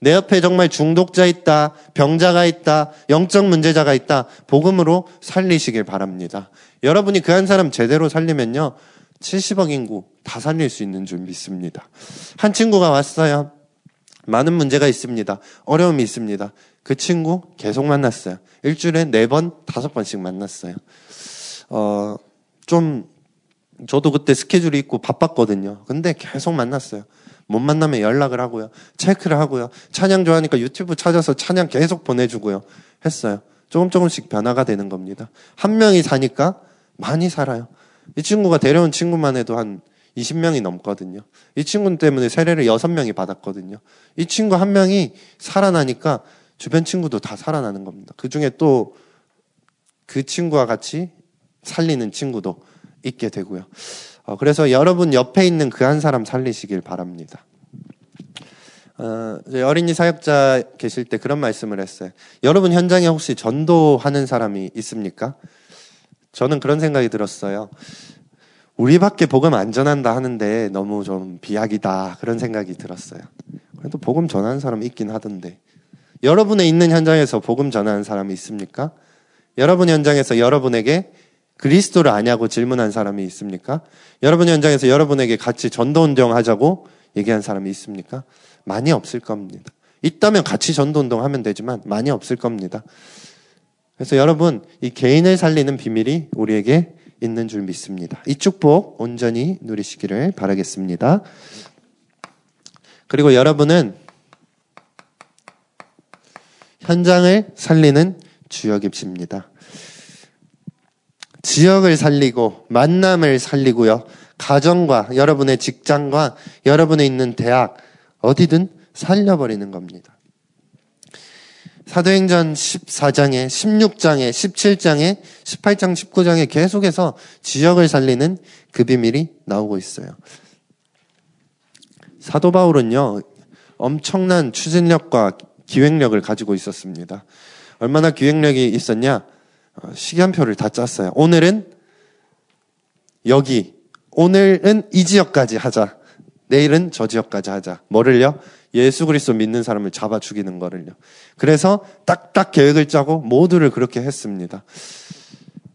내 옆에 정말 중독자 있다, 병자가 있다, 영적 문제자가 있다, 복음으로 살리시길 바랍니다. 여러분이 그 한 사람 제대로 살리면요, 70억 인구 다 살릴 수 있는 줄 믿습니다. 한 친구가 왔어요. 많은 문제가 있습니다. 어려움이 있습니다. 그 친구 계속 만났어요. 일주일에 네 번, 다섯 번씩 만났어요. 어, 좀, 저도 그때 스케줄이 있고 바빴거든요. 근데 계속 만났어요. 못 만나면 연락을 하고요. 체크를 하고요. 찬양 좋아하니까 유튜브 찾아서 찬양 계속 보내주고요. 했어요. 조금 조금씩 변화가 되는 겁니다. 한 명이 사니까 많이 살아요. 이 친구가 데려온 친구만 해도 한 20명이 넘거든요. 이 친구 때문에 세례를 6명이 받았거든요. 이 친구 한 명이 살아나니까 주변 친구도 다 살아나는 겁니다. 그 중에 또 그 친구와 같이 살리는 친구도 있게 되고요. 어, 그래서 여러분 옆에 있는 그 한 사람 살리시길 바랍니다. 어, 어린이 사역자 계실 때 그런 말씀을 했어요. 여러분 현장에 혹시 전도하는 사람이 있습니까? 저는 그런 생각이 들었어요. 우리밖에 복음 안 전한다 하는데 너무 좀 비약이다 그런 생각이 들었어요. 그래도 복음 전하는 사람 있긴 하던데 여러분의 있는 현장에서 복음 전하는 사람이 있습니까? 여러분 현장에서 여러분에게 그리스도를 아냐고 질문한 사람이 있습니까? 여러분 현장에서 여러분에게 같이 전도 운동 하자고 얘기한 사람이 있습니까? 많이 없을 겁니다. 있다면 같이 전도 운동 하면 되지만 많이 없을 겁니다. 그래서 여러분, 이 개인을 살리는 비밀이 우리에게 있는 줄 믿습니다. 이 축복 온전히 누리시기를 바라겠습니다. 그리고 여러분은 현장을 살리는 주역입니다. 지역을 살리고 만남을 살리고요. 가정과 여러분의 직장과 여러분의 있는 대학 어디든 살려버리는 겁니다. 사도행전 14장에 16장에 17장에 18장 19장에 계속해서 지역을 살리는 그 비밀이 나오고 있어요. 사도 바울은요. 엄청난 추진력과 기획력을 가지고 있었습니다. 얼마나 기획력이 있었냐? 어, 시간표를 다 짰어요. 오늘은 여기, 오늘은 이 지역까지 하자. 내일은 저 지역까지 하자. 뭐를요? 예수 그리스도 믿는 사람을 잡아 죽이는 거를요. 그래서 딱딱 계획을 짜고 모두를 그렇게 했습니다.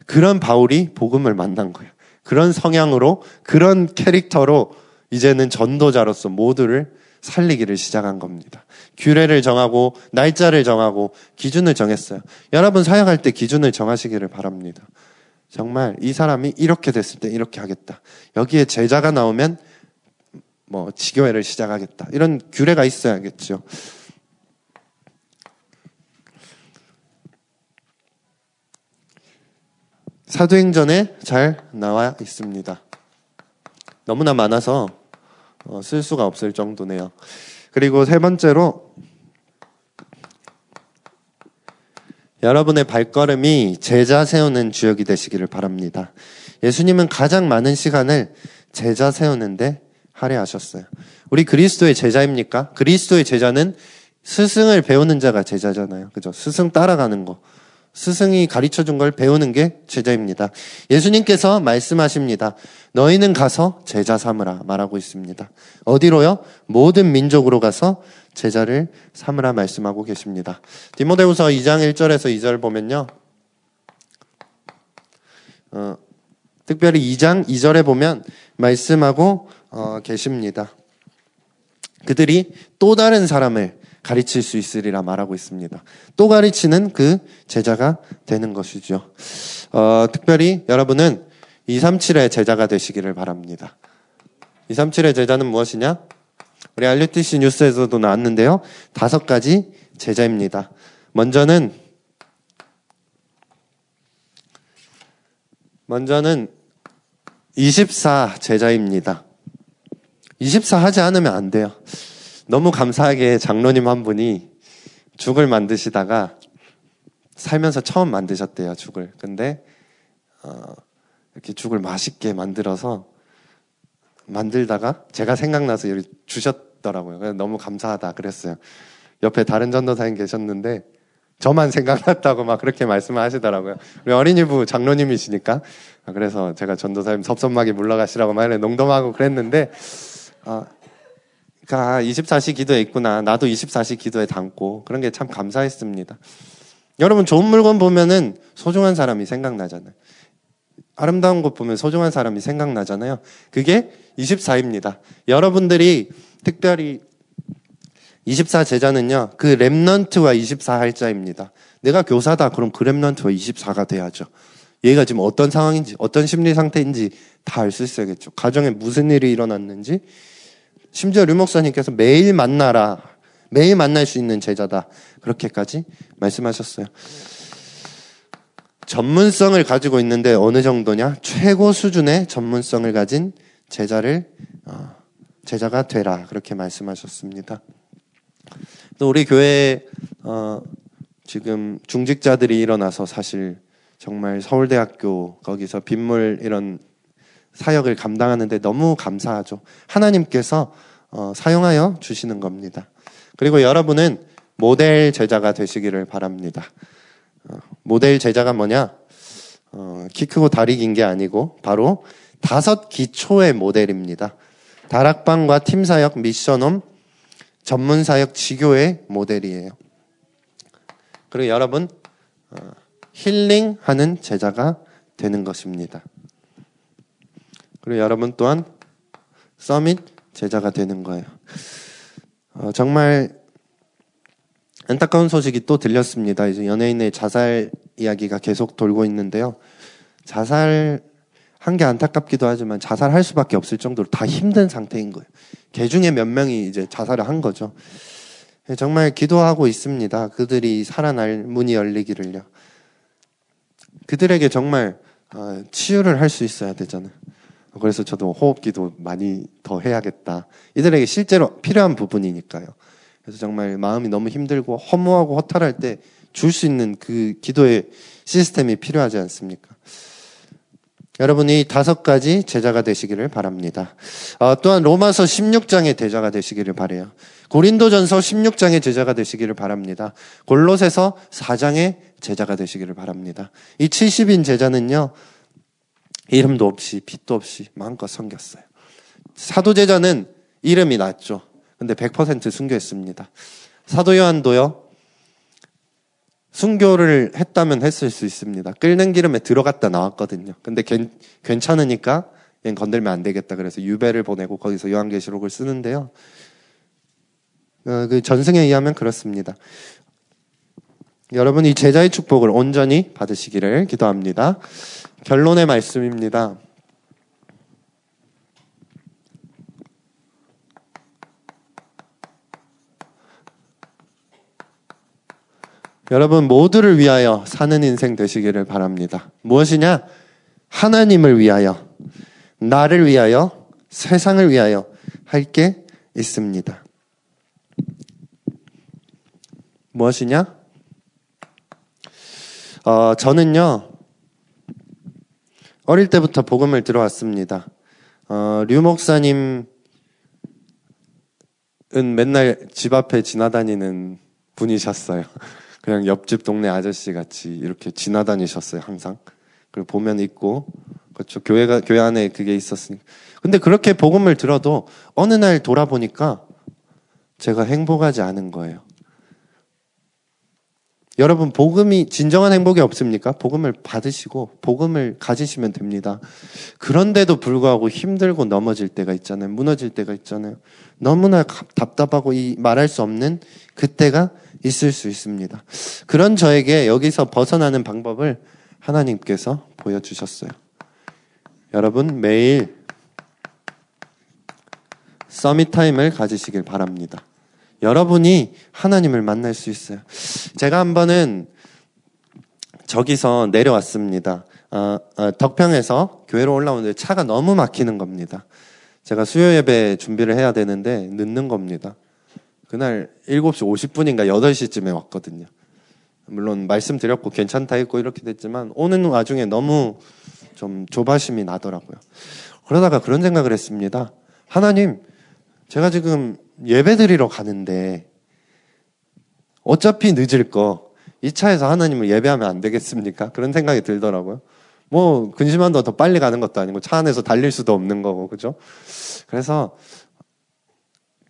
그런 바울이 복음을 만난 거예요. 그런 성향으로, 그런 캐릭터로 이제는 전도자로서 모두를 살리기를 시작한 겁니다. 규례를 정하고 날짜를 정하고 기준을 정했어요. 여러분 사역할 때 기준을 정하시기를 바랍니다. 정말 이 사람이 이렇게 됐을 때 이렇게 하겠다. 여기에 제자가 나오면 뭐 지교회를 시작하겠다. 이런 규례가 있어야겠죠. 사도행전에 잘 나와 있습니다. 너무나 많아서 어, 쓸 수가 없을 정도네요. 그리고 세 번째로 여러분의 발걸음이 제자 세우는 주역이 되시기를 바랍니다. 예수님은 가장 많은 시간을 제자 세우는데 할애하셨어요. 우리 그리스도의 제자입니까? 그리스도의 제자는 스승을 배우는 자가 제자잖아요. 그죠? 스승 따라가는 거. 스승이 가르쳐 준 걸 배우는 게 제자입니다. 예수님께서 말씀하십니다. 너희는 가서 제자 삼으라 말하고 있습니다. 어디로요? 모든 민족으로 가서 제자를 삼으라 말씀하고 계십니다. 디모데후서 2장 1절에서 2절 보면요. 어, 특별히 2장 2절에 보면 말씀하고 어, 계십니다. 그들이 또 다른 사람을 가르칠 수 있으리라 말하고 있습니다. 또 가르치는 그 제자가 되는 것이죠. 어, 특별히 여러분은 237의 제자가 되시기를 바랍니다. 237의 제자는 무엇이냐? 우리 알류티시 뉴스에서도 나왔는데요. 다섯 가지 제자입니다. 먼저는 먼저는 24 제자입니다. 24 하지 않으면 안 돼요. 너무 감사하게 장로님 한 분이 죽을 만드시다가 살면서 처음 만드셨대요, 죽을. 근데, 어, 이렇게 죽을 맛있게 만들어서 만들다가 제가 생각나서 여기 주셨더라고요. 그래서 너무 감사하다 그랬어요. 옆에 다른 전도사님 계셨는데 저만 생각났다고 막 그렇게 말씀을 하시더라고요. 우리 어린이부 장로님이시니까. 그래서 제가 전도사님 섭섭하게 물러가시라고 말해 농담하고 그랬는데, 아, 그러니까 24시 기도에 있구나. 나도 24시 기도에 담고 그런 게 참 감사했습니다. 여러분 좋은 물건 보면은 소중한 사람이 생각나잖아요. 아름다운 것 보면 소중한 사람이 생각나잖아요. 그게 24입니다. 여러분들이 특별히 24 제자는요. 그 랩넌트와 24 할자입니다. 내가 교사다. 그럼 그 랩넌트와 24가 돼야죠. 얘가 지금 어떤 상황인지, 어떤 심리 상태인지 다 알 수 있어야겠죠. 가정에 무슨 일이 일어났는지, 심지어 류 목사님께서 매일 만나라. 매일 만날 수 있는 제자다. 그렇게까지 말씀하셨어요. 전문성을 가지고 있는데 어느 정도냐? 최고 수준의 전문성을 가진 제자를 어, 제자가 되라 그렇게 말씀하셨습니다. 또 우리 교회 어, 지금 중직자들이 일어나서 사실 정말 서울대학교 거기서 빗물 이런 사역을 감당하는데 너무 감사하죠. 하나님께서 어, 사용하여 주시는 겁니다. 그리고 여러분은 모델 제자가 되시기를 바랍니다. 어, 모델 제자가 뭐냐? 어, 키 크고 다리 긴 게 아니고 바로 다섯 기초의 모델입니다. 다락방과 팀사역, 미션홈, 전문사역, 지교의 모델이에요. 그리고 여러분 어, 힐링하는 제자가 되는 것입니다. 그리고 여러분 또한 서밋 제자가 되는 거예요. 어, 정말 안타까운 소식이 또 들렸습니다. 이제 연예인의 자살 이야기가 계속 돌고 있는데요. 자살 한 게 안타깝기도 하지만 자살할 수밖에 없을 정도로 다 힘든 상태인 거예요. 개 중에 몇 명이 이제 자살을 한 거죠. 정말 기도하고 있습니다. 그들이 살아날 문이 열리기를요. 그들에게 정말 어, 치유를 할 수 있어야 되잖아요. 그래서 저도 호흡기도 많이 더 해야겠다. 이들에게 실제로 필요한 부분이니까요. 그래서 정말 마음이 너무 힘들고 허무하고 허탈할 때 줄 수 있는 그 기도의 시스템이 필요하지 않습니까? 여러분이 다섯 가지 제자가 되시기를 바랍니다. 어, 또한 로마서 16장의 제자가 되시기를 바래요. 고린도전서 16장의 제자가 되시기를 바랍니다. 골로새서 4장의 제자가 되시기를 바랍니다. 이 70인 제자는요. 이름도 없이 빛도 없이 마음껏 섬겼어요. 사도 제자는 이름이 났죠. 근데 100% 순교했습니다. 사도 요한도요. 순교를 했다면 했을 수 있습니다. 끓는 기름에 들어갔다 나왔거든요. 근데 괜, 괜찮으니까 얘는 건들면 안 되겠다. 그래서 유배를 보내고 거기서 요한계시록을 쓰는데요. 어, 그 전승에 의하면 그렇습니다. 여러분 이 제자의 축복을 온전히 받으시기를 기도합니다. 결론의 말씀입니다. 여러분 모두를 위하여 사는 인생 되시기를 바랍니다. 무엇이냐? 하나님을 위하여, 나를 위하여, 세상을 위하여 할 게 있습니다. 무엇이냐? 어, 저는요, 어릴 때부터 복음을 들어왔습니다. 어, 류 목사님은 맨날 집 앞에 지나다니는 분이셨어요. (laughs) 그냥 옆집 동네 아저씨 같이 이렇게 지나다니셨어요, 항상. 그리고 보면 있고, 그렇죠. 교회가, 교회 안에 그게 있었으니까. 근데 그렇게 복음을 들어도 어느 날 돌아보니까 제가 행복하지 않은 거예요. 여러분, 복음이 진정한 행복이 없습니까? 복음을 받으시고, 복음을 가지시면 됩니다. 그런데도 불구하고 힘들고 넘어질 때가 있잖아요. 무너질 때가 있잖아요. 너무나 답답하고 이 말할 수 없는 그때가 있을 수 있습니다. 그런 저에게 여기서 벗어나는 방법을 하나님께서 보여주셨어요. 여러분, 매일 서밋 타임을 가지시길 바랍니다. 여러분이 하나님을 만날 수 있어요. 제가 한 번은 저기서 내려왔습니다. 어, 어, 덕평에서 교회로 올라오는데 차가 너무 막히는 겁니다. 제가 수요 예배 준비를 해야 되는데 늦는 겁니다. 그날 7시 50분인가 8시쯤에 왔거든요. 물론 말씀드렸고 괜찮다 했고 이렇게 됐지만 오는 와중에 너무 좀 조바심이 나더라고요. 그러다가 그런 생각을 했습니다. 하나님, 제가 지금 예배 드리러 가는데 어차피 늦을 거 이 차에서 하나님을 예배하면 안 되겠습니까? 그런 생각이 들더라고요. 뭐 근심한다 더 빨리 가는 것도 아니고 차 안에서 달릴 수도 없는 거고 그죠? 그래서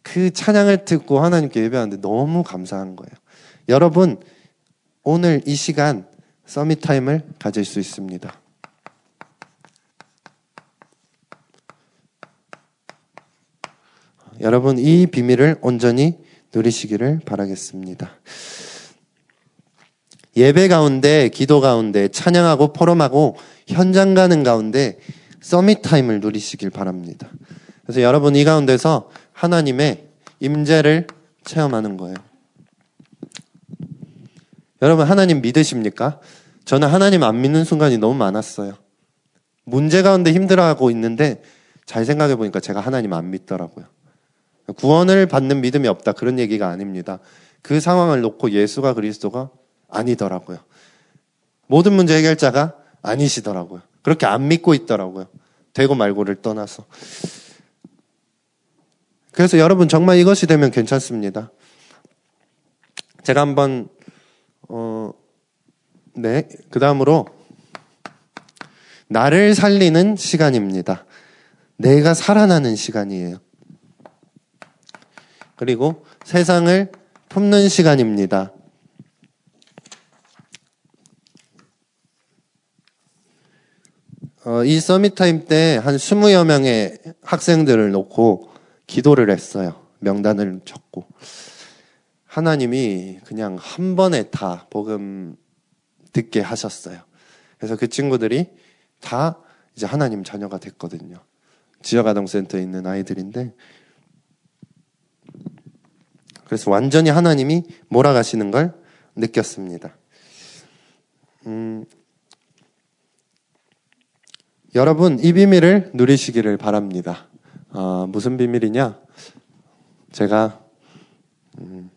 그 찬양을 듣고 하나님께 예배하는데 너무 감사한 거예요. 여러분 오늘 이 시간 서밋 타임을 가질 수 있습니다. 여러분 이 비밀을 온전히 누리시기를 바라겠습니다. 예배 가운데, 기도 가운데, 찬양하고 포럼하고 현장 가는 가운데 서밋 타임을 누리시길 바랍니다. 그래서 여러분 이 가운데서 하나님의 임재를 체험하는 거예요. 여러분 하나님 믿으십니까? 저는 하나님 안 믿는 순간이 너무 많았어요. 문제 가운데 힘들어하고 있는데 잘 생각해 보니까 제가 하나님 안 믿더라고요. 구원을 받는 믿음이 없다. 그런 얘기가 아닙니다. 그 상황을 놓고 예수가 그리스도가 아니더라고요. 모든 문제 해결자가 아니시더라고요. 그렇게 안 믿고 있더라고요. 되고 말고를 떠나서. 그래서 여러분 정말 이것이 되면 괜찮습니다. 제가 한번, 어, 네, 그 다음으로 나를 살리는 시간입니다. 내가 살아나는 시간이에요. 그리고 세상을 품는 시간입니다. 어, 이 summit time 때 한 20여 명의 학생들을 놓고 기도를 했어요. 명단을 적고. 하나님이 그냥 한 번에 다 복음 듣게 하셨어요. 그래서 그 친구들이 다 이제 하나님 자녀가 됐거든요. 지역아동센터에 있는 아이들인데 그래서 완전히 하나님이 몰아가시는 걸 느꼈습니다. 음, 여러분 이 비밀을 누리시기를 바랍니다. 어, 무슨 비밀이냐? 제가 음,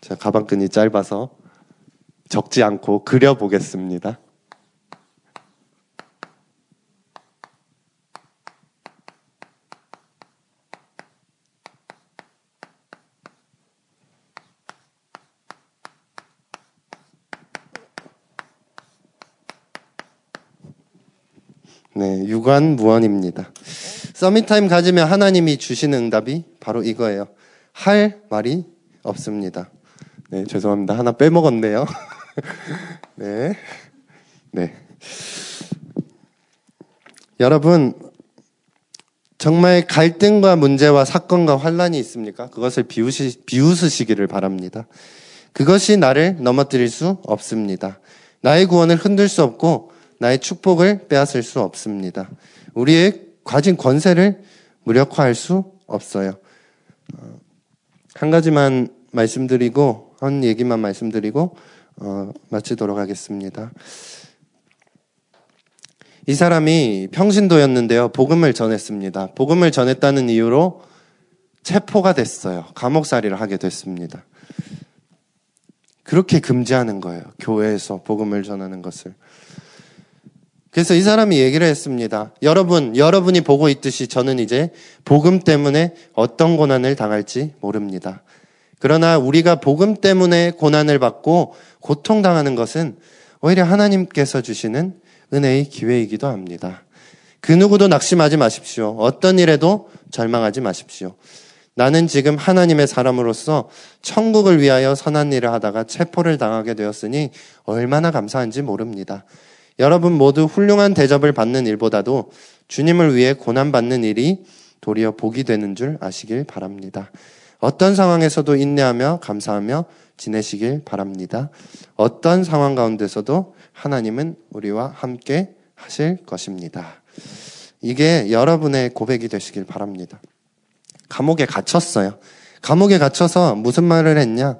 제 가방끈이 짧아서 적지 않고 그려보겠습니다. 네, 유구무언입니다. summit time 가지면 하나님이 주시는 응답이 바로 이거예요. 할 말이 없습니다. 네, 죄송합니다. 하나 빼먹었네요. (laughs) 네. 네. 여러분, 정말 갈등과 문제와 사건과 환란이 있습니까? 그것을 비우시, 비웃으시기를 바랍니다. 그것이 나를 넘어뜨릴 수 없습니다. 나의 구원을 흔들 수 없고 나의 축복을 빼앗을 수 없습니다. 우리의 가진 권세를 무력화할 수 없어요. 어, 한 가지만 말씀드리고 한 얘기만 말씀드리고 어, 마치도록 하겠습니다. 이 사람이 평신도였는데요. 복음을 전했습니다. 복음을 전했다는 이유로 체포가 됐어요. 감옥살이를 하게 됐습니다. 그렇게 금지하는 거예요. 교회에서 복음을 전하는 것을. 그래서 이 사람이 얘기를 했습니다. 여러분, 여러분이 보고 있듯이 저는 이제 복음 때문에 어떤 고난을 당할지 모릅니다. 그러나 우리가 복음 때문에 고난을 받고 고통당하는 것은 오히려 하나님께서 주시는 은혜의 기회이기도 합니다. 그 누구도 낙심하지 마십시오. 어떤 일에도 절망하지 마십시오. 나는 지금 하나님의 사람으로서 천국을 위하여 선한 일을 하다가 체포를 당하게 되었으니 얼마나 감사한지 모릅니다. 여러분 모두 훌륭한 대접을 받는 일보다도 주님을 위해 고난받는 일이 도리어 복이 되는 줄 아시길 바랍니다. 어떤 상황에서도 인내하며 감사하며 지내시길 바랍니다. 어떤 상황 가운데서도 하나님은 우리와 함께 하실 것입니다. 이게 여러분의 고백이 되시길 바랍니다. 감옥에 갇혔어요. 감옥에 갇혀서 무슨 말을 했냐?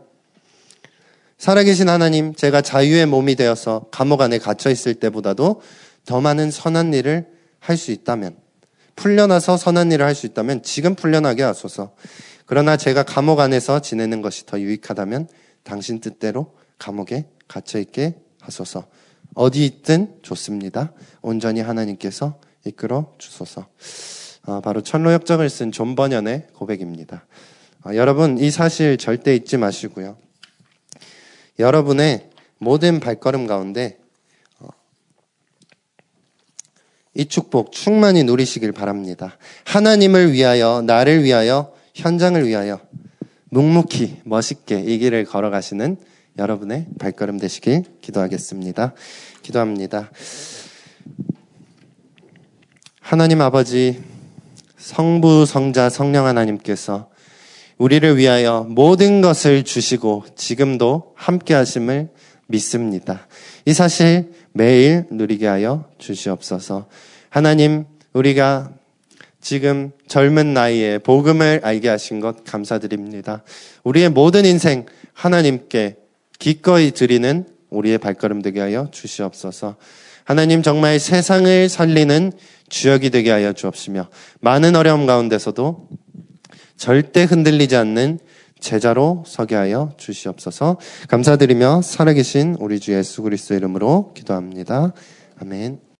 살아계신 하나님, 제가 자유의 몸이 되어서 감옥 안에 갇혀 있을 때보다도 더 많은 선한 일을 할 수 있다면, 풀려나서 선한 일을 할 수 있다면 지금 풀려나게 하소서. 그러나 제가 감옥 안에서 지내는 것이 더 유익하다면 당신 뜻대로 감옥에 갇혀 있게 하소서. 어디 있든 좋습니다. 온전히 하나님께서 이끌어 주소서. 아, 바로 천로역정을 쓴 존 번연의 고백입니다. 아, 여러분 이 사실 절대 잊지 마시고요. 여러분의 모든 발걸음 가운데 어, 이 축복 충만히 누리시길 바랍니다. 하나님을 위하여, 나를 위하여, 현장을 위하여 묵묵히 멋있게 이 길을 걸어가시는 여러분의 발걸음 되시길 기도하겠습니다. 기도합니다. 하나님 아버지, 성부, 성자, 성령 하나님께서 우리를 위하여 모든 것을 주시고 지금도 함께 하심을 믿습니다. 이 사실 매일 누리게 하여 주시옵소서. 하나님, 우리가 지금 젊은 나이에 복음을 알게 하신 것 감사드립니다. 우리의 모든 인생 하나님께 기꺼이 드리는 우리의 발걸음 되게 하여 주시옵소서. 하나님 정말 세상을 살리는 주역이 되게 하여 주옵시며 많은 어려움 가운데서도 절대 흔들리지 않는 제자로 서게 하여 주시옵소서. 감사드리며 살아계신 우리 주 예수 그리스도 이름으로 기도합니다. 아멘.